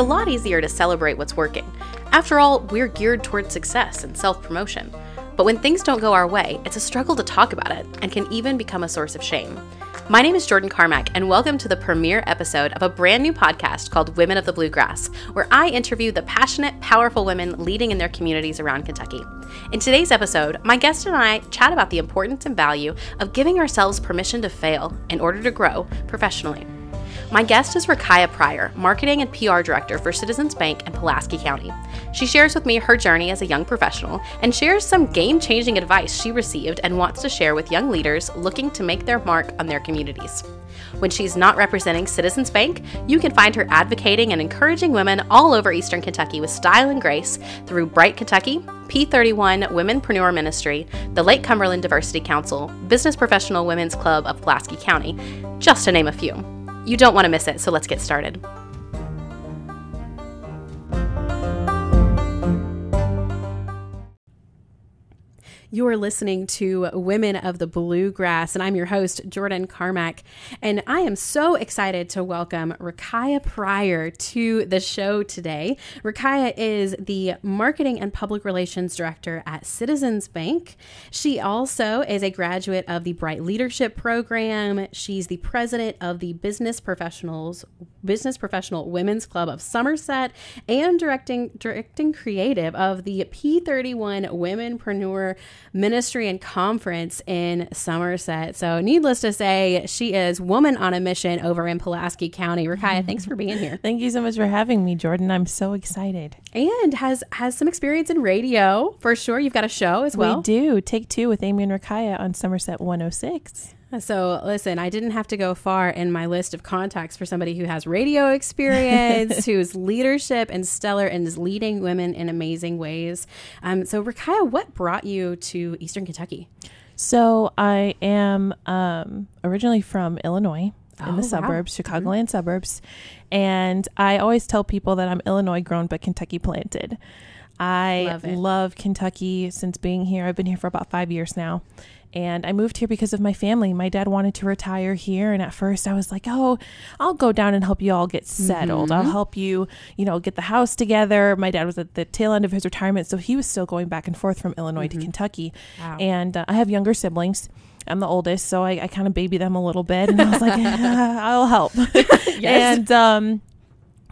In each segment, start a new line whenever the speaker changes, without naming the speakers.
a lot easier to celebrate what's working. After all, we're geared towards success and self promotion. But when things don't go our way, it's a struggle to talk about it and can even become a source of shame. My name is Jordyne Carmack, and welcome to the premiere episode of a brand new podcast called Women of the Bluegrass, where I interview the passionate, powerful women leading in their communities around Kentucky. In today's episode, my guest and I chat about the importance and value of giving ourselves permission to fail in order to grow professionally. My guest is Rikiyah Pryor, Marketing and PR Director for Citizens Bank in Pulaski County. She shares with me her journey as a young professional and shares some game changing advice she received and wants to share with young leaders looking to make their mark on their communities. When she's not representing Citizens Bank, you can find her advocating and encouraging women all over Eastern Kentucky with style and grace through Bright Kentucky, P31 Womenpreneur Ministry, the Lake Cumberland Diversity Council, Business Professional Women's Club of Pulaski County, just to name a few. You don't want to miss it, so let's get started. You are listening to Women of the Bluegrass, and I'm your host, Jordyne Carmack. And I am so excited to welcome Rikiyah Pryor to the show today. Rikiyah is the Marketing and Public Relations Director at Citizens Bank. She also is a graduate of the Bright Leadership Program. She's the president of the Business Professionals Business Professional Women's Club of Somerset and directing directing creative of the P31 Womenpreneur ministry and conference in Somerset. So, needless to say, she is woman on a mission over in Pulaski County. Rikiyah, mm-hmm. thanks for being here.
Thank you so much for having me, Jordyne. I'm so excited.
And has has some experience in radio for sure. You've got a show as well.
We do. Take two with Amy and Rikiyah on Somerset 106.
So, listen, I didn't have to go far in my list of contacts for somebody who has radio experience, who's leadership and stellar and is leading women in amazing ways. Um, so, Rikiyah, what brought you to Eastern Kentucky?
So, I am um, originally from Illinois in
Oh,
the
wow.
suburbs, Chicagoland suburbs. And I always tell people that I'm Illinois grown but Kentucky planted. I
Love
love Kentucky since being here. I've been here for about five years now. And I moved here because of my family. My dad wanted to retire here. And at first I was like, oh, I'll go down and help you all get settled. I'll help you, you know, get the house together. My dad was at the tail end of his retirement. So he was still going back and forth from Illinois to Kentucky.
Wow.
And uh, I have younger siblings. I'm the oldest, so I, I kind of baby them a little bit. And I was like, I'll help. And um,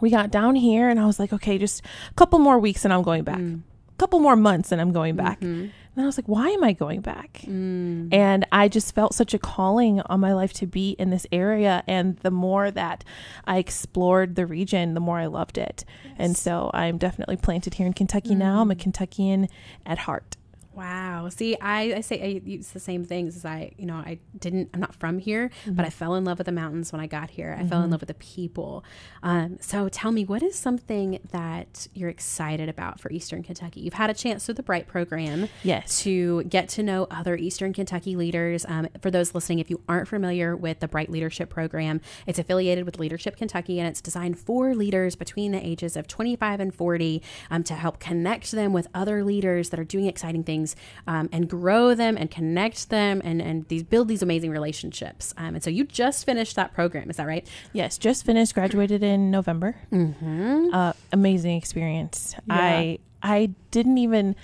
we got down here, and I was like, okay, just a couple more weeks, and I'm going back.
Mm.
A couple more months, and I'm going back.
Mm-hmm.
And I was like, why am I going back?
Mm.
And I just felt such a calling on my life to be in this area. And the more that I explored the region, the more I loved it. And so I'm definitely planted here in Kentucky now. I'm a Kentuckian at heart.
Wow. See, I, I say I use the same things as I, you know, I didn't, I'm not from here, but I fell in love with the mountains when I got here. I fell in love with the people. Um, so tell me, what is something that you're excited about for Eastern Kentucky? You've had a chance through the Bright program
Yes.
to get to know other Eastern Kentucky leaders. Um, for those listening, if you aren't familiar with the Bright Leadership Program, it's affiliated with Leadership Kentucky and it's designed for leaders between the ages of 25 and 40 um, to help connect them with other leaders that are doing exciting things um, and grow them and connect them and, and these build these amazing relationships. Um, and so you just finished that program, is that right?
Yes, just finished, graduated in November. Mm-hmm. Uh, amazing experience. I I didn't even,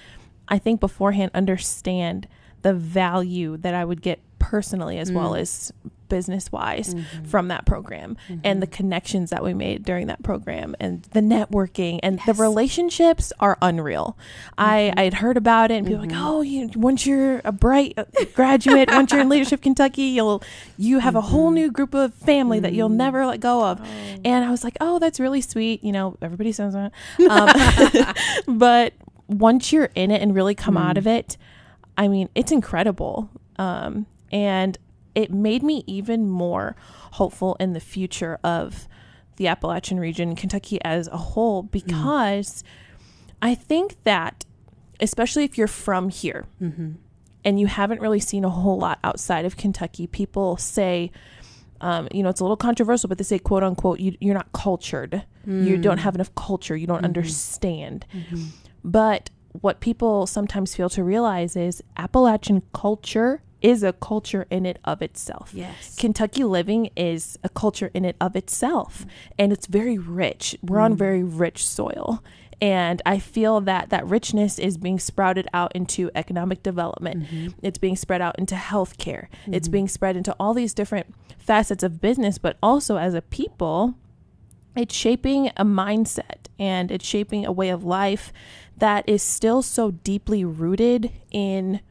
I think beforehand, understand the value that I would get personally as well mm. as business wise mm-hmm. from that program and the mm-hmm. connections that we made during that program and the networking and the relationships are unreal. I mm-hmm. I had heard about it and people were like, oh, you once you're a bright uh, graduate, once you're in leadership Kentucky, you'll you have a whole new group of family that you'll never let go of. Oh. And I was like, oh, that's really sweet. You know, everybody says that. Um, but once you're in it and really come out mm. of it, I mean, it's incredible. Um, and it made me even more hopeful in the future of the Appalachian region, Kentucky as a whole, mm. because I think that, especially if you're from here mm-hmm. and you haven't really seen a whole lot outside of Kentucky, people say, um, you know, it's a little controversial, but they say, quote unquote, you, you're not cultured. You mm. don't have enough culture. You don't mm-hmm. understand. Mm-hmm. But what people sometimes fail to realize is Appalachian culture is a culture in it of itself.
Yes.
Kentucky living is a culture in it of itself and it's very rich. We're on mm. very rich soil. And I feel that that richness is being sprouted out into economic development. Mm-hmm. It's being spread out into healthcare. It's mm-hmm. being spread into all these different facets of business, but also as a people, it's shaping a mindset and it's shaping a way of life that is still so deeply rooted in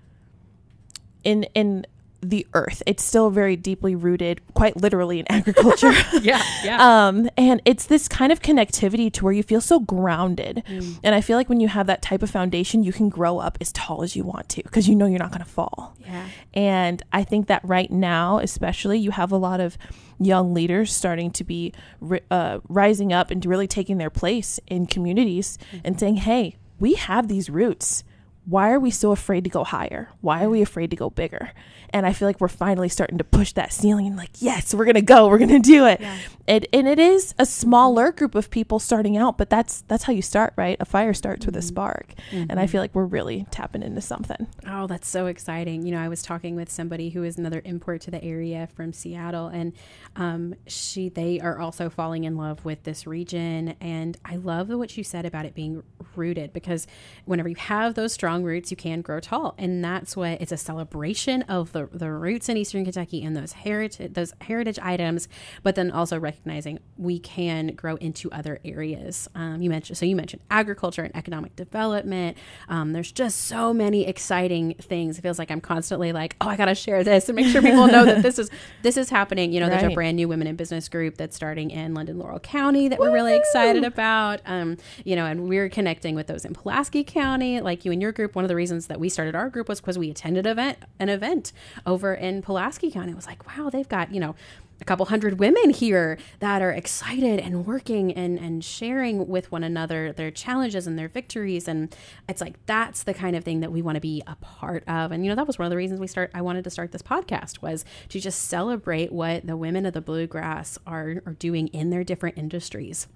in in the earth. It's still very deeply rooted, quite literally, in agriculture.
Yeah. Yeah.
um, and it's this kind of connectivity to where you feel so grounded. And I feel like when you have that type of foundation, you can grow up as tall as you want to because you know you're not going to fall.
yeah.
And I think that right now, especially, you have a lot of young leaders starting to be ri- uh, rising up and really taking their place in communities and saying, hey, we have these roots. Why are we so afraid to go higher? Why are we afraid to go bigger? And I feel like we're finally starting to push that ceiling and like, yes, we're gonna go, we're gonna do it.
Yeah.
It and it is a smaller group of people starting out, but that's that's how you start, right? A fire starts with a spark. And I feel like we're really tapping into something.
Oh, that's so exciting. You know, I was talking with somebody who is another import to the area from Seattle and um, she they are also falling in love with this region and I love what you said about it being rooted because whenever you have those strong roots, you can grow tall. And that's what it's a celebration of the, the roots in Eastern Kentucky and those heritage those heritage items, but then also recognizing we can grow into other areas. Um, you mentioned so you mentioned agriculture and economic development. Um, there's just so many exciting things. It feels like I'm constantly like, oh, I gotta share this and make sure people know that this is this is happening. You know, there's a brand new women in business group that's starting in London Laurel County that we're really excited about. Um, you know, and we're connecting with those in Pulaski County, like you and your group. One of the reasons that we started our group was because we attended event an event over in Pulaski County. It was like, wow, they've got you know a couple hundred women here that are excited and working and and sharing with one another their challenges and their victories. And it's like that's the kind of thing that we want to be a part of. And you know that was one of the reasons we start I wanted to start this podcast was to just celebrate what the women of the bluegrass are are doing in their different industries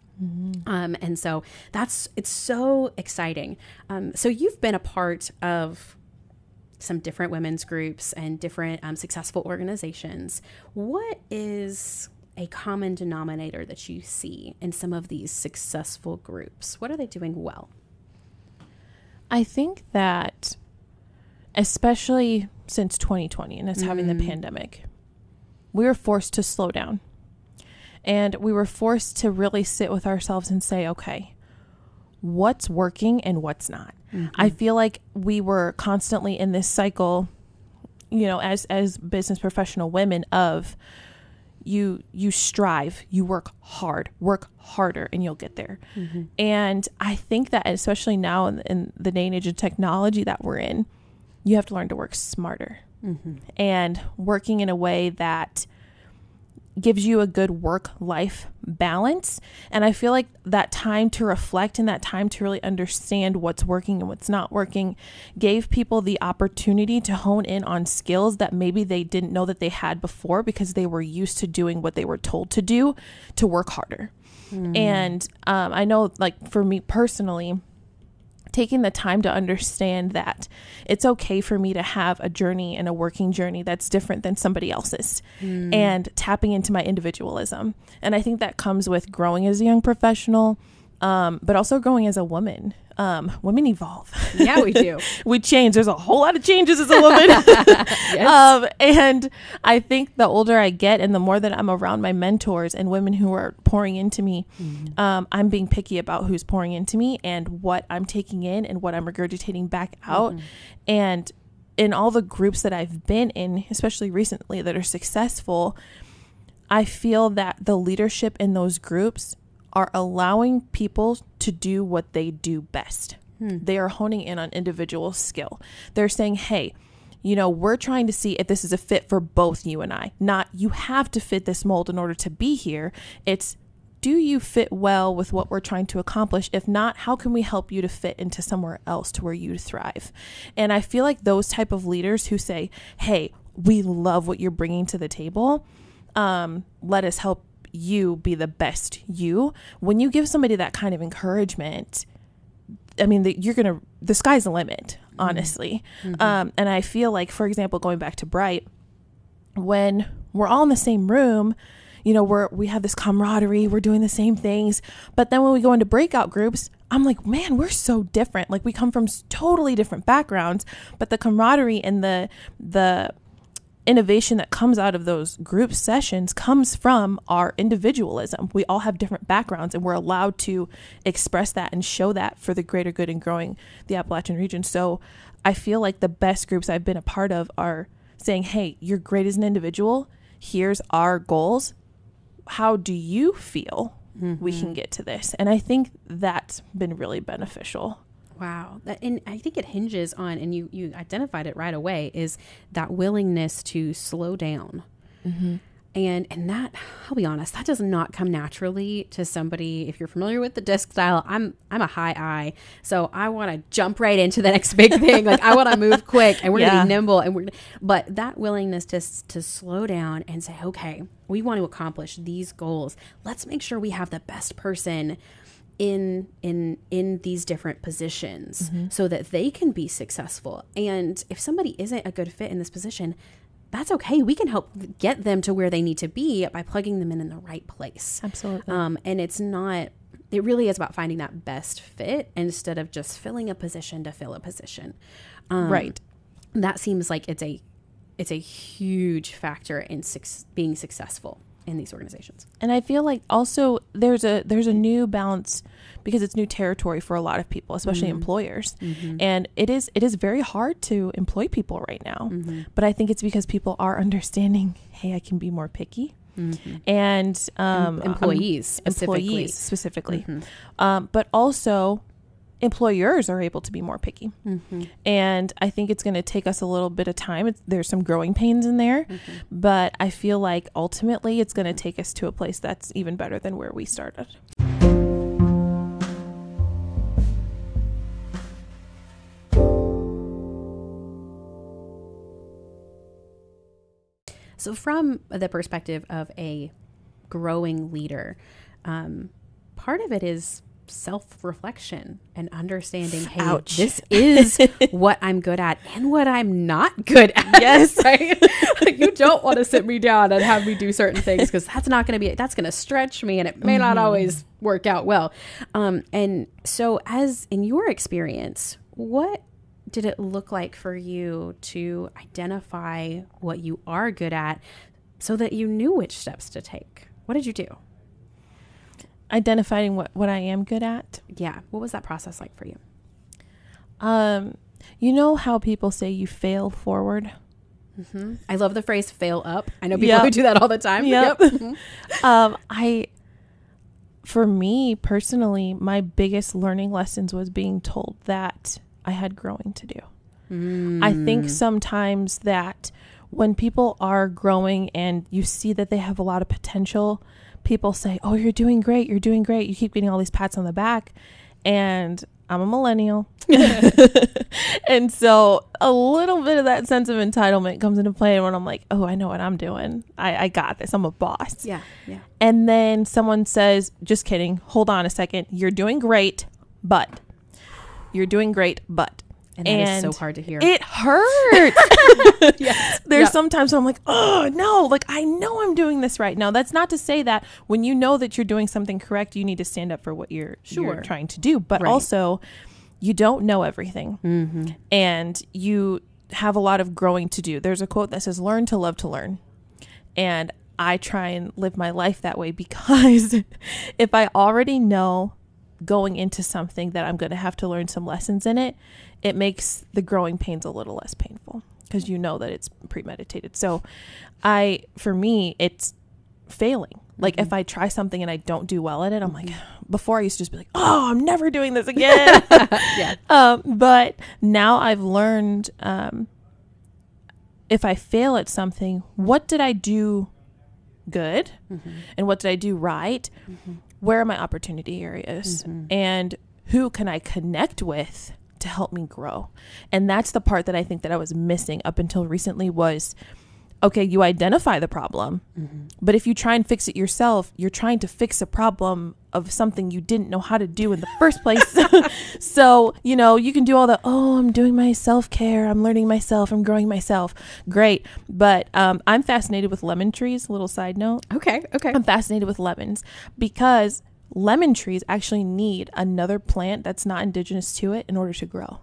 um, and so that's it's so exciting. Um, so you've been a part of some different women's groups and different um, successful organizations. What is a common denominator that you see in some of these successful groups? What are they doing well?
I think that, especially since 2020 and us having the pandemic, we were forced to slow down. And we were forced to really sit with ourselves and say, okay, what's working and what's not? I mm-hmm. feel like we were constantly in this cycle, you know, as as business professional women of you you strive you work hard work harder and you'll get there. Mm-hmm. And i think that especially now in, in the day and age of technology that we're in you have to learn to work smarter mm-hmm. and working in a way that gives you a good work life balance. And i feel like that time to reflect and that time to really understand what's working and what's not working gave people the opportunity to hone in on skills that maybe they didn't know that they had before because they were used to doing what they were told to do to work harder. And um, i know like for me personally taking the time to understand that it's okay for me to have a journey and a working journey that's different than somebody else's and tapping into my individualism. And I think that comes with growing as a young professional, um, but also growing as a woman. Um, women evolve.
Yeah, we do.
we change. There's a whole lot of changes as a woman. um, and I think the older I get and the more that I'm around my mentors and women who are pouring into me, um, I'm being picky about who's pouring into me and what I'm taking in and what I'm regurgitating back out. And in all the groups that I've been in, especially recently that are successful, I feel that the leadership in those groups are allowing people to do what they do best. They are honing in on individual skill. They're saying, hey, you know, we're trying to see if this is a fit for both you and I. Not you have to fit this mold in order to be here. It's do you fit well with what we're trying to accomplish? If not, how can we help you to fit into somewhere else to where you thrive? And I feel like those type of leaders who say, "Hey, we love what you're bringing to the table. Um, let us help you be the best you." When you give somebody that kind of encouragement, I mean, the, you're gonna the sky's the limit. honestly. Um, and I feel like, for example, going back to Bright, when we're all in the same room, you know, we're we have this camaraderie, we're doing the same things. But then when we go into breakout groups, I'm like, man, we're so different. Like we come from totally different backgrounds, but the camaraderie and the the innovation that comes out of those group sessions comes from our individualism. We all have different backgrounds and we're allowed to express that and show that for the greater good in growing the Appalachian region. So I feel like the best groups I've been a part of are saying, hey, you're great as an individual. Here's our goals. How do you feel mm-hmm. we can get to this? And I think that's been really beneficial.
Wow. And I think it hinges on, and you, you identified it right away, is that willingness to slow down. Mm-hmm. And, and that, I'll be honest, that does not come naturally to somebody. If you're familiar with the disc style, I'm, I'm a high I. So I want to jump right into the next big thing. Like I want to move quick and we're gonna be nimble and we're, gonna, but that willingness to, to slow down and say, okay, we want to accomplish these goals. Let's make sure we have the best person in in in these different positions so that they can be successful. And if somebody isn't a good fit in this position that's okay. We can help get them to where they need to be by plugging them in in the right place.
Absolutely.
um, and it's not it really is about finding that best fit instead of just filling a position to fill a position. Um,
right.
that seems like it's a it's a huge factor in suc being successful in these organizations.
And I feel like also there's a there's a new balance because it's new territory for a lot of people, especially mm-hmm. employers. Mm-hmm. And it is it is very hard to employ people right now. Mm-hmm. But I think it's because people are understanding, hey, I can be more picky. And um,
employees specifically.
employees specifically, um, but also employers are able to be more picky. And I think it's going to take us a little bit of time. It's, there's some growing pains in there, but I feel like ultimately it's going to take us to a place that's even better than where we started.
So, from the perspective of a growing leader, um, part of it is self reflection and understanding hey,
Ouch.
this is what I'm good at and what I'm not good at.
Yes.
right? Like, you don't want to sit me down and have me do certain things because that's not going to be, that's going to stretch me and it may not always work out well. Um, and so, as in your experience, what did it look like for you to identify what you are good at so that you knew which steps to take? What did you do?
Identifying what, what I am good at.
Yeah. What was that process like for you?
Um, you know how people say you fail forward?
I love the phrase fail up. I know people
Yep.
who do that all the time.
Yep.
Mhm.
um, I, for me personally, my biggest learning lessons was being told that I had growing to do. I think sometimes that when people are growing and you see that they have a lot of potential, people say, Oh, you're doing great. You're doing great. You keep getting all these pats on the back. And I'm a millennial. and so a little bit of that sense of entitlement comes into play when I'm like, Oh, I know what I'm doing. I, I got this. I'm a boss.
Yeah. Yeah.
And then someone says, just kidding, hold on a second. You're doing great, but you're doing great, but.
And that is so hard to hear.
It hurts.
yes.
There's
Yeah.
sometimes I'm like, oh no, like I know I'm doing this right. Now that's not to say that when you know that you're doing something correct, you need to stand up for what you're, you're trying to do. But
Right.
also, you don't know everything,
Mm-hmm.
and you have a lot of growing to do. There's a quote that says, "Learn to love to learn," and I try and live my life that way because if I already know going into something that I'm going to have to learn some lessons in it, it makes the growing pains a little less painful because you know that it's premeditated. So, I, for me, it's failing. Like if I try something and I don't do well at it, I'm like, before I used to just be like, oh, I'm never doing this again.
yeah.
um, but now I've learned um, if I fail at something, what did I do good and what did I do right? Where are my opportunity areas? Mm-hmm. And who can I connect with to help me grow? And that's the part that I think that I was missing up until recently was okay, you identify the problem, but if you try and fix it yourself, you're trying to fix a problem of something you didn't know how to do in the first place. so, you know, you can do all the, oh, I'm doing my self care, I'm learning myself, I'm growing myself. Great. But um, I'm fascinated with lemon trees. Little side note.
Okay. Okay.
I'm fascinated with lemons because lemon trees actually need another plant that's not indigenous to it in order to grow.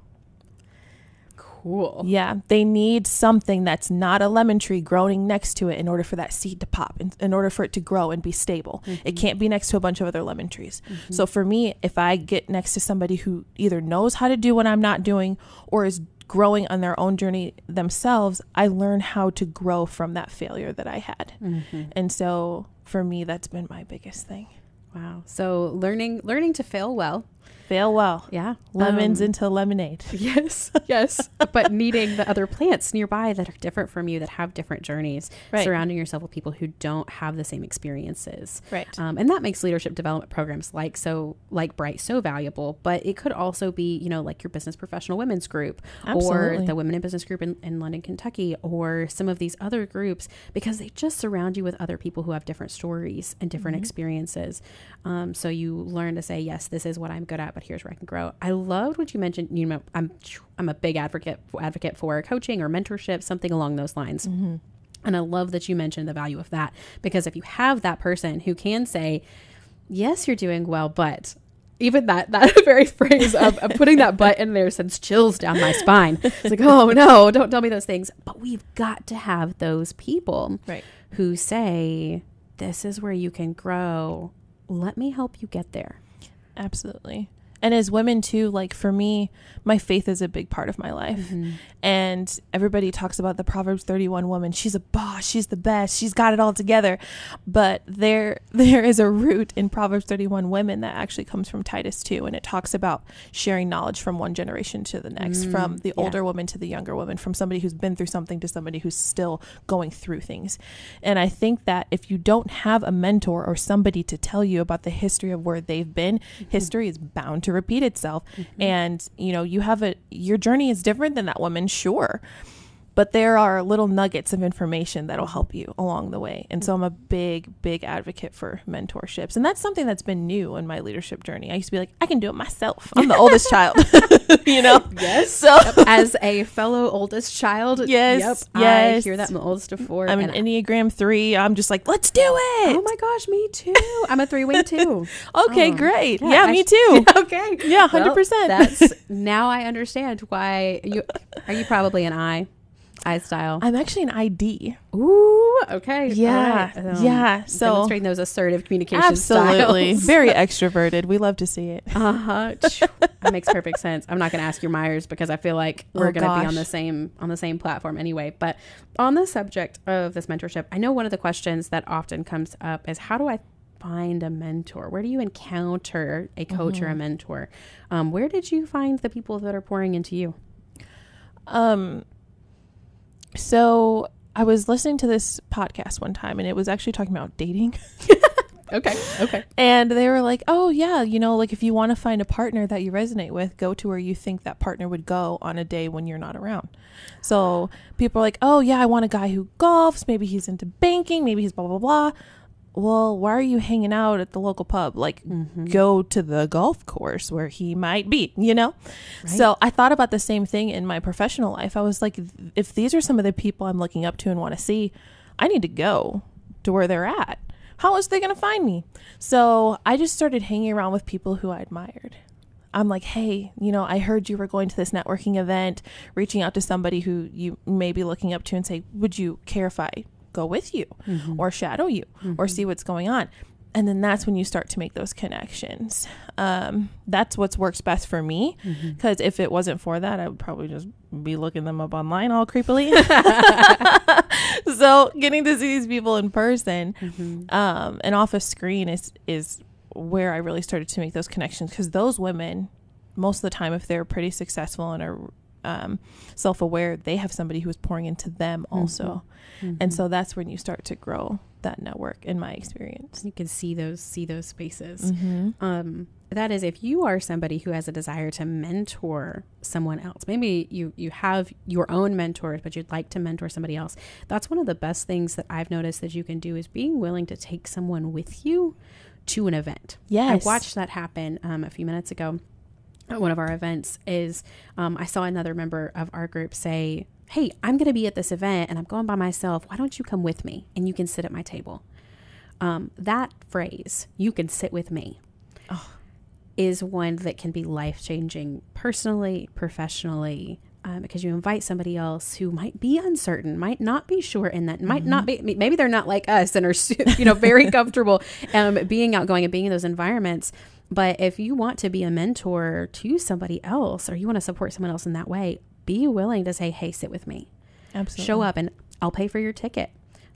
Cool.
Yeah, they need something that's not a lemon tree growing next to it in order for that seed to pop, in, in order for it to grow and be stable. It mm-hmm. can't be next to a bunch of other lemon trees. Mm-hmm. So for me, if I get next to somebody who either knows how to do what I'm not doing or is growing on their own journey themselves, I learn how to grow from that failure that I had. Mm-hmm. And so for me, that's been my biggest thing.
Wow. So learning learning to fail well.
Fail well.
Yeah.
Lemons
Um,
into lemonade.
Yes, yes. but needing the other plants nearby that are different from you, that have different journeys,
Right.
surrounding yourself with people who don't have the same experiences.
Right.
Um, and that makes leadership development programs like so like Bright so valuable. But it could also be, you know, like your business professional women's group or the women in business group in, in London, Kentucky, or some of these other groups because they just surround you with other people who have different stories and different experiences. Um, so you learn to say, yes, this is what I'm good at, but here's where I can grow. I loved what you mentioned. You know, I'm I'm a big advocate advocate for coaching or mentorship, something along those lines. Mm-hmm. And I love that you mentioned the value of that because if you have that person who can say, yes, you're doing well, but even that that very phrase of, of putting that but in there sends chills down my spine. It's like, oh no, don't tell me those things. But we've got to have those people
Right.
who say, this is where you can grow. Let me help you get there.
Absolutely. And as women too, like for me, my faith is a big part of my life. Mm-hmm. And everybody talks about the Proverbs 31 woman. She's a boss, she's the best, she's got it all together. But there there is a root in Proverbs 31 women that actually comes from Titus 2 and it talks about sharing knowledge from one generation to the next, mm, from the
yeah.
older woman to the younger woman, from somebody who's been through something to somebody who's still going through things. And I think that if you don't have a mentor or somebody to tell you about the history of where they've been, mm-hmm. history is bound to repeat itself. Mm-hmm. And, you know, you have a your journey is different than that woman, sure. But there are little nuggets of information that'll help you along the way. And so I'm a big, big advocate for mentorships. And that's something that's been new in my leadership journey. I used to be like, I can do it myself. I'm the oldest child. you know?
Yes.
So
As a fellow oldest child,
Yes,
yep, I hear that I'm the oldest of four.
I'm an Enneagram three. I'm just like, let's do it.
Oh my gosh, me too. I'm a three wing too.
okay,
Oh,
great.
yeah,
Yeah, me
sh-
too.
okay.
Yeah, 100%.
that's now I understand why you are you probably an I I style.
I'm actually an ID.
Ooh, okay.
Yeah,
right. Um,
yeah. So
demonstrating those assertive communication
absolutely, very extroverted. We love to see it.
Uh huh. that makes perfect sense. I'm not going to ask your Myers because I feel like we're
Oh,
going to be on the same on the same platform anyway. But on the subject of this mentorship, I know one of the questions that often comes up is how do I find a mentor? Where do you encounter a coach or a mentor? Um, where did you find the people that are pouring into you?
Um, so I was listening to this podcast one time, and it was actually talking about dating.
Okay. Okay.
And they were like, oh, yeah, you know, like if you want to find a partner that you resonate with, go to where you think that partner would go on a day when you're not around. So people are like, oh, yeah, I want a guy who golfs. Maybe he's into banking. Maybe he's blah, blah, blah. Well, why are you hanging out at the local pub? Like, mm-hmm. go to the golf course where he might be, you know? So I thought about the same thing in my professional life. I was like, if these are some of the people I'm looking up to and want to see, I need to go to where they're at. How else are they going to find me? So I just started hanging around with people who I admired. I'm like, hey, you know, I heard you were going to this networking event, reaching out to somebody who you may be looking up to and say, would you care if I go with you or shadow you or see what's going on? And then that's when you start to make those connections. Um, that's what's works best for me. Because if it wasn't for that, I would probably just be looking them up online all creepily. so getting to see these people in person um, and off a screen is is where I really started to make those connections because those women, most of the time, if they're pretty successful and are um, self aware, they have somebody who is pouring into them also, and so that's when you start to grow that network. In my experience,
You can see those see those spaces.
mm-hmm.
Um, that is if you are somebody who has a desire to mentor someone else. Maybe you you have your own mentors, but you'd like to mentor somebody else. That's one of the best things that I've noticed that you can do is being willing to take someone with you to an event.
Yes.
I watched that happen um, a few minutes ago at one of our events is um, I saw another member of our group say, Hey, I'm going to be at this event and I'm going by myself. Why don't you come with me and you can sit at my table? Um, that phrase, you can sit with me, is one that can be life changing personally, professionally. Um, because you invite somebody else who might be uncertain, might not be sure in that, might not be, maybe they're not like us and are, you know, very comfortable um, being outgoing and being in those environments. But if you want to be a mentor to somebody else or you want to support someone else in that way, be willing to say, hey, sit with me.
Absolutely.
Show up and I'll pay for your ticket.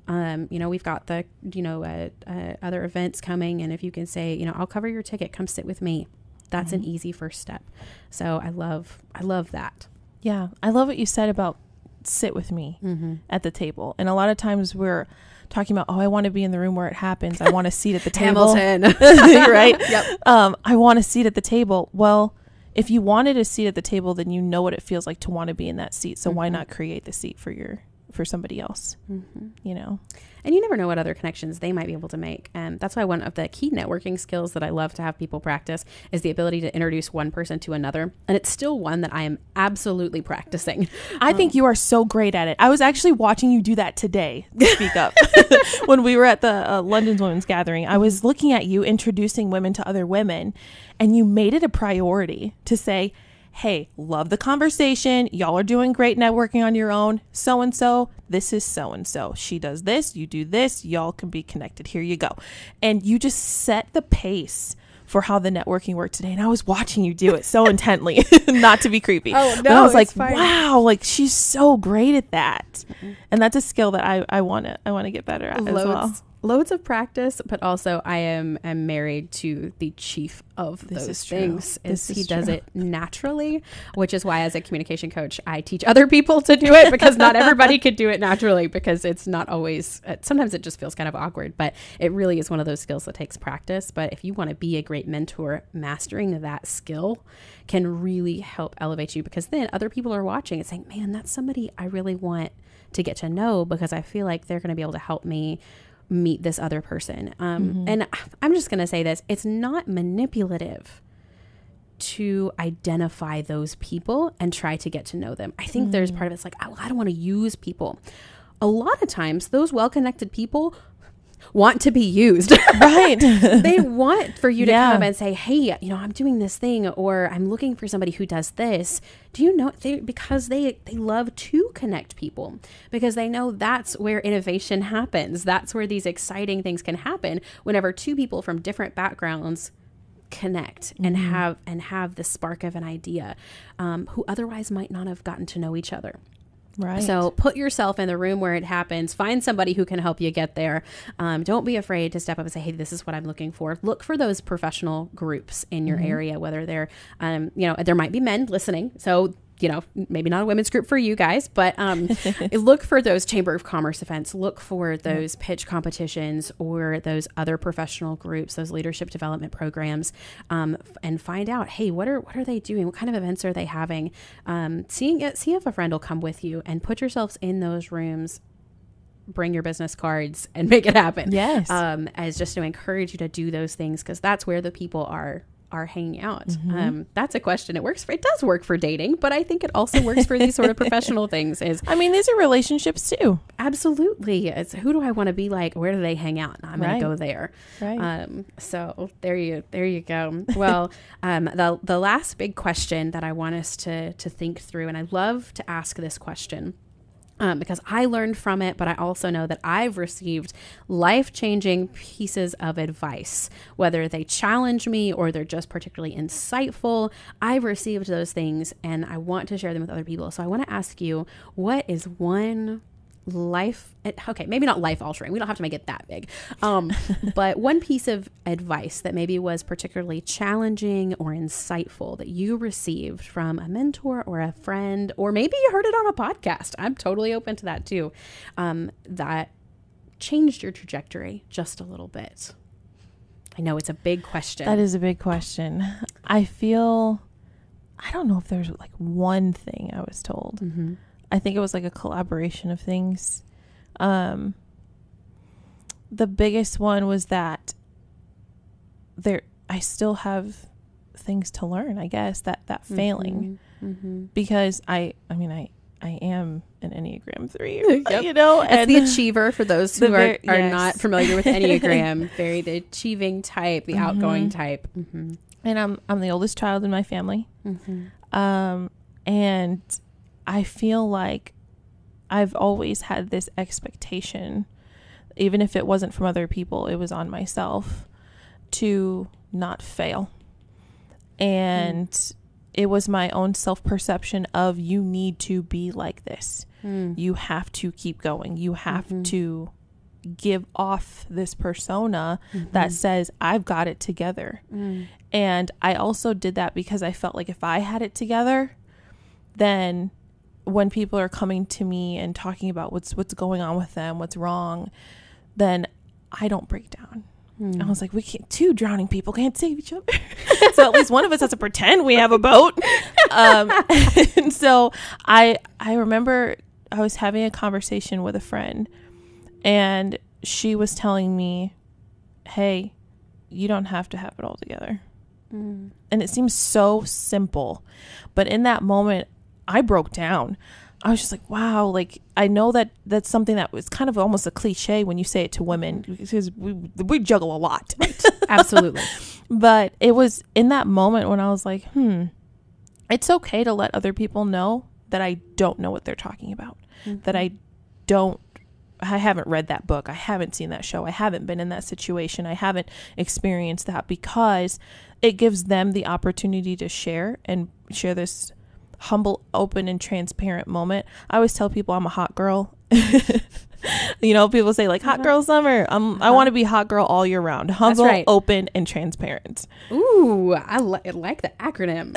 Um, you know, we've got the, you know, uh, uh, other events coming. And if you can say, you know, I'll cover your ticket, come sit with me. That's an easy first step. So I love, I love that.
Yeah, I love what you said about sit with me
Mm-hmm.
at the table. And a lot of times we're talking about, oh, I want to be in the room where it happens. I want a seat at the table. right?
Yep.
Um, I want a seat at the table. Well, if you wanted a seat at the table, then you know what it feels like to want to be in that seat. So why
Mhm.
not create the seat for your for somebody else?
Mm-hmm.
You know?
and you never know what other connections they might be able to make. And that's why one of the key networking skills that I love to have people practice is the ability to introduce one person to another. And it's still one that I am absolutely practicing.
I think you are so great at it. I was actually watching you do that today. Speak up. when we were at the uh, London's Women's Gathering, I was looking at you introducing women to other women, and you made it a priority to say, Hey, love the conversation. Y'all are doing great networking on your own. So and so, this is so and so. She does this, you do this. Y'all can be connected. Here you go. And you just set the pace for how the networking worked today. And I was watching you do it so intently, not to be creepy.
Oh,
But I was like,
fine.
wow, like she's so great at that. And that's a skill that I, I want to I want to get better at as well.
Loads of practice, but also I am am married to the chief of
This
those things. Is he
is
does
true.
it naturally, which is why as a communication coach, I teach other people to do it because not everybody could do it naturally because it's not always. Uh, sometimes it just feels kind of awkward, but it really is one of those skills that takes practice. But if you want to be a great mentor, mastering that skill can really help elevate you because then other people are watching and saying, "Man, that's somebody I really want." to get to know because I feel like they're going to be able to help me meet this other person. Um, And I'm just going to say this it's not manipulative to identify those people and try to get to know them. I think there's part of it's like, oh, I don't want to use people. A lot of times, those well connected people want to be used.
Right.
they want for you to
Yeah.
come and say, "Hey, you know, I'm doing this thing, or I'm looking for somebody who does this." Do you know? They, because they they love to connect people because they know that's where innovation happens. That's where these exciting things can happen. Whenever two people from different backgrounds connect and have and have the spark of an idea, um, who otherwise might not have gotten to know each other.
Right.
So put yourself in the room where it happens. Find somebody who can help you get there. Um, don't be afraid to step up and say, "Hey, this is what I'm looking for." Look for those professional groups in your area, whether they're, um, you know, there might be men listening, so you know, maybe not a women's group for you guys, but um, look for those chamber of commerce events. Look for those pitch competitions or those other professional groups, those leadership development programs, um, and find out, hey, what are what are they doing? What kind of events are they having? Um, seeing it, see if a friend will come with you, and put yourselves in those rooms. Bring your business cards and make it happen.
Yes.
Um, as just to encourage you to do those things because that's where the people are are hanging out. Um, that's a question. It works for it does work for dating, but I think it also works for these sort of professional things. Is
I mean, these are relationships too.
absolutely. It's who do I want to be like? Where do they hang out? I'm
Right.
going to go there.
Right.
Um, so there you there you go. Well, um, the the last big question that I want us to to think through, and I love to ask this question. Um, because I learned from it, but I also know that I've received life changing pieces of advice, whether they challenge me or they're just particularly insightful. I've received those things and I want to share them with other people. So I want to ask you what is one life okay maybe not life altering we don't have to make it that big um but one piece of advice that maybe was particularly challenging or insightful that you received from a mentor or a friend or maybe you heard it on a podcast i'm totally open to that too um that changed your trajectory just a little bit I know it's a big question.
That is a big question. I feel, I don't know if there's like one thing I was told.
Mm-hmm.
I think it was like a collaboration of things. Um, the biggest one was that there, I still have things to learn. I guess that that failing
Mm-hmm.
because I, I mean, I, I am an Enneagram three,
Yep.
you know,
As the achiever, for those who
The
are, are
yes.
not familiar with Enneagram, very the achieving type, the outgoing
Mhm.
type. Mm-hmm.
and I'm I'm the oldest child in my family.
Mm-hmm.
Um, and I feel like I've always had this expectation, even if it wasn't from other people, it was on myself to not fail. And it was my own self perception of you need to be like this.
Mm.
You have to keep going. You have
Mhm.
to give off this persona
Mm-hmm.
that says, I've got it together.
Mm.
And I also did that because I felt like if I had it together, then when people are coming to me and talking about what's what's going on with them, what's wrong, then I don't break down.
Mm.
I was like, we can't. Two drowning people can't save each other, so at least one of us has to pretend we have a boat. Um, and so I I remember I was having a conversation with a friend, and she was telling me, "Hey, you don't have to have it all together."
Mm.
and it seems so simple but in that moment i broke down i was just like wow like i know that that's something that was kind of almost a cliche when you say it to women because we, we juggle a lot
Absolutely.
but it was in that moment when i was like hmm it's okay to let other people know that i don't know what they're talking about that i don't I haven't read that book. I haven't seen that show. I haven't been in that situation. I haven't experienced that because it gives them the opportunity to share and share this humble, open, and transparent moment. I always tell people I'm a hot girl. you know, people say like hot girl summer. Um, I
Uh-huh.
want to be hot girl all year round. Humble,
right.
open, and transparent.
Ooh, I, li- like the acronym.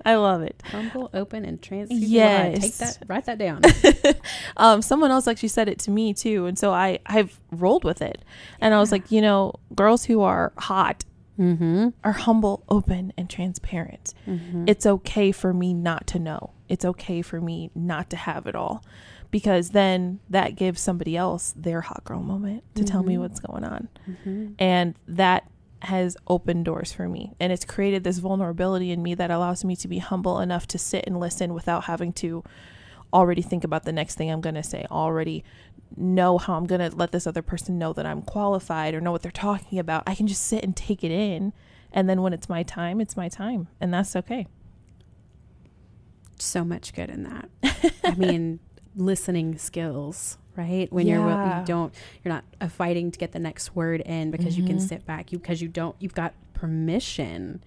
I love it.
Humble, open, and transparent.
Yes.
Take that. Write that down.
um, someone else actually said it to me too, and so I I've rolled with it, and I was like, you know, girls who are hot
mm-hmm.
are humble, open, and transparent.
Mm-hmm.
It's okay for me not to know. It's okay for me not to have it all, because then that gives somebody else their hot girl moment to tell me
Mhm.
what's going on,
Mm-hmm.
and that has opened doors for me and it's created this vulnerability in me that allows me to be humble enough to sit and listen without having to already think about the next thing I'm going to say, already know how I'm going to let this other person know that I'm qualified or know what they're talking about. I can just sit and take it in. And then when it's my time, it's my time. And that's okay.
so much good in that. I mean, listening skills, right? When you're you don't you're not uh, fighting to get the next word in because you can
Mhm.
sit back. You because you don't you've got permission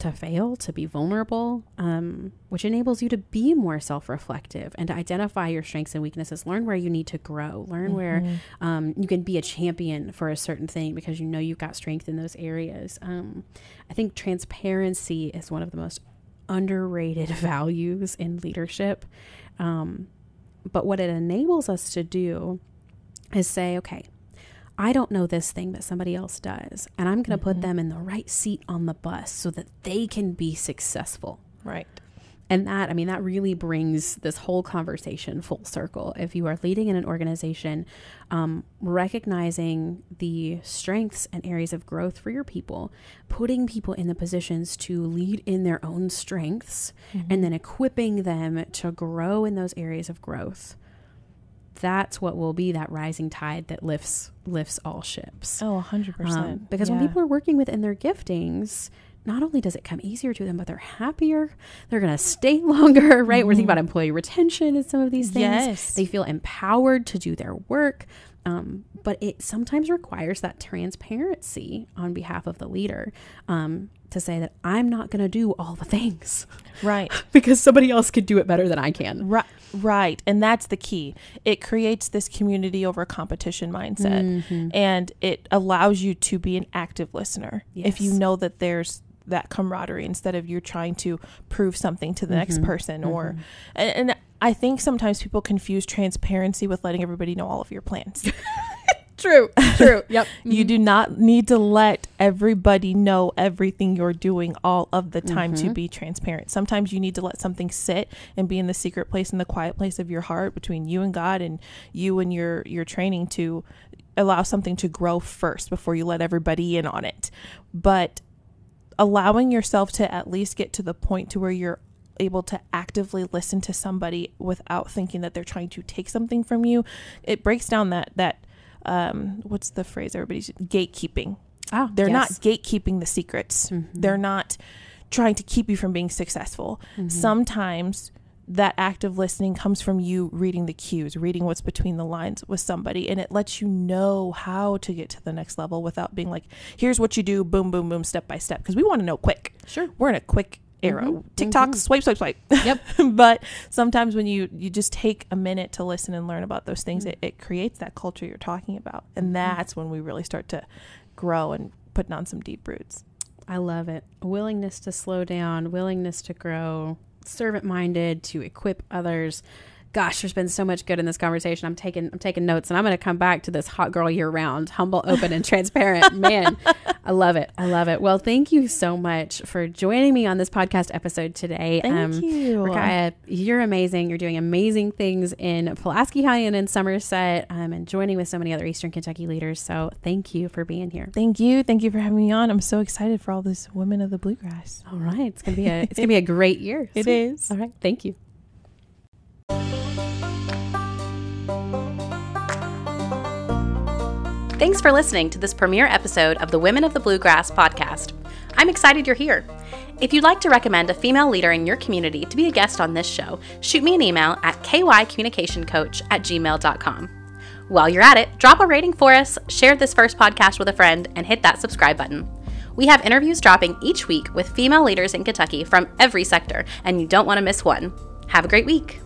to fail, to be vulnerable, um, which enables you to be more self-reflective and to identify your strengths and weaknesses. Learn where you need to grow. Learn where
Mhm.
um, you can be a champion for a certain thing because you know you've got strength in those areas. Um, I think transparency is one of the most underrated values in leadership. Um, but what it enables us to do is say, okay, I don't know this thing that somebody else does, and I'm going to put
Mhm.
them in the right seat on the bus so that they can be successful.
Right.
And that, I mean, that really brings this whole conversation full circle. If you are leading in an organization, um, recognizing the strengths and areas of growth for your people, putting people in the positions to lead in their own strengths, and then equipping them to grow in those areas of growth. That's what will be that rising tide that lifts lifts all ships.
Oh, 100%.
Um, because
Yeah.
when people are working within their giftings, not only does it come easier to them, but they're happier. They're going to stay longer, right? We're thinking about employee retention and some of these things.
Yes.
They feel empowered to do their work. Um, but it sometimes requires that transparency on behalf of the leader um, to say that I'm not going to do all the things
right.
because somebody else could do it better than I can.
Right, right, and that's the key. It creates this community over competition mindset,
Mhm.
and it allows you to be an active listener if you know that there's that camaraderie instead of you're trying to prove something to the next
Mhm.
person or
Mhm.
and, and I think sometimes people confuse transparency with letting everybody know all of your plans.
true. True. Yep.
You mm-hmm. do not need to let everybody know everything you're doing all of the time to mm-hmm. be transparent. Sometimes you need to let something sit and be in the secret place in the quiet place of your heart between you and God and you and your your training to allow something to grow first before you let everybody in on it. But allowing yourself to at least get to the point to where you're able to actively listen to somebody without thinking that they're trying to take something from you it breaks down that that um what's the phrase everybody's gatekeeping.
Oh,
they're not gatekeeping the secrets. Mm-hmm. They're not trying to keep you from being successful. Mm-hmm. Sometimes that active listening comes from you reading the cues reading what's between the lines with somebody and it lets you know how to get to the next level without being like here's what you do boom boom boom step by step because we want to know quick.
Sure.
we're in a quick era mm-hmm. tiktok mm-hmm. swipe swipe swipe.
Yep.
but sometimes when you you just take a minute to listen and learn about those things mm-hmm. it, it creates that culture you're talking about. And that's when we really start to grow and put on some deep roots.
I love it. A willingness to slow down, willingness to grow, servant minded to equip others. Gosh, there's been so much good in this conversation. I'm taking I'm taking notes and I'm going to come back to this hot girl year round, humble, open and transparent. Man, I love it. I love it. Well, thank you so much for joining me on this podcast episode today.
Thank you.
Rikiyah, you're amazing. You're doing amazing things in Pulaski County and in Somerset um, and joining with so many other Eastern Kentucky leaders. So thank you for being here.
thank you thank you for having me on i'm so excited for all this women of the bluegrass
All right, it's gonna be a it's gonna be a great year.
It
Sweet.
is.
All right, thank you.
Thanks for listening to this premiere episode of the Women of the Bluegrass podcast. I'm excited you're here. If you'd like to recommend a female leader in your community to be a guest on this show, shoot me an email at kycommunicationcoach at gmail.com. While you're at it, drop a rating for us, share this first podcast with a friend, and hit that subscribe button. We have interviews dropping each week with female leaders in Kentucky from every sector, and you don't want to miss one. Have a great week.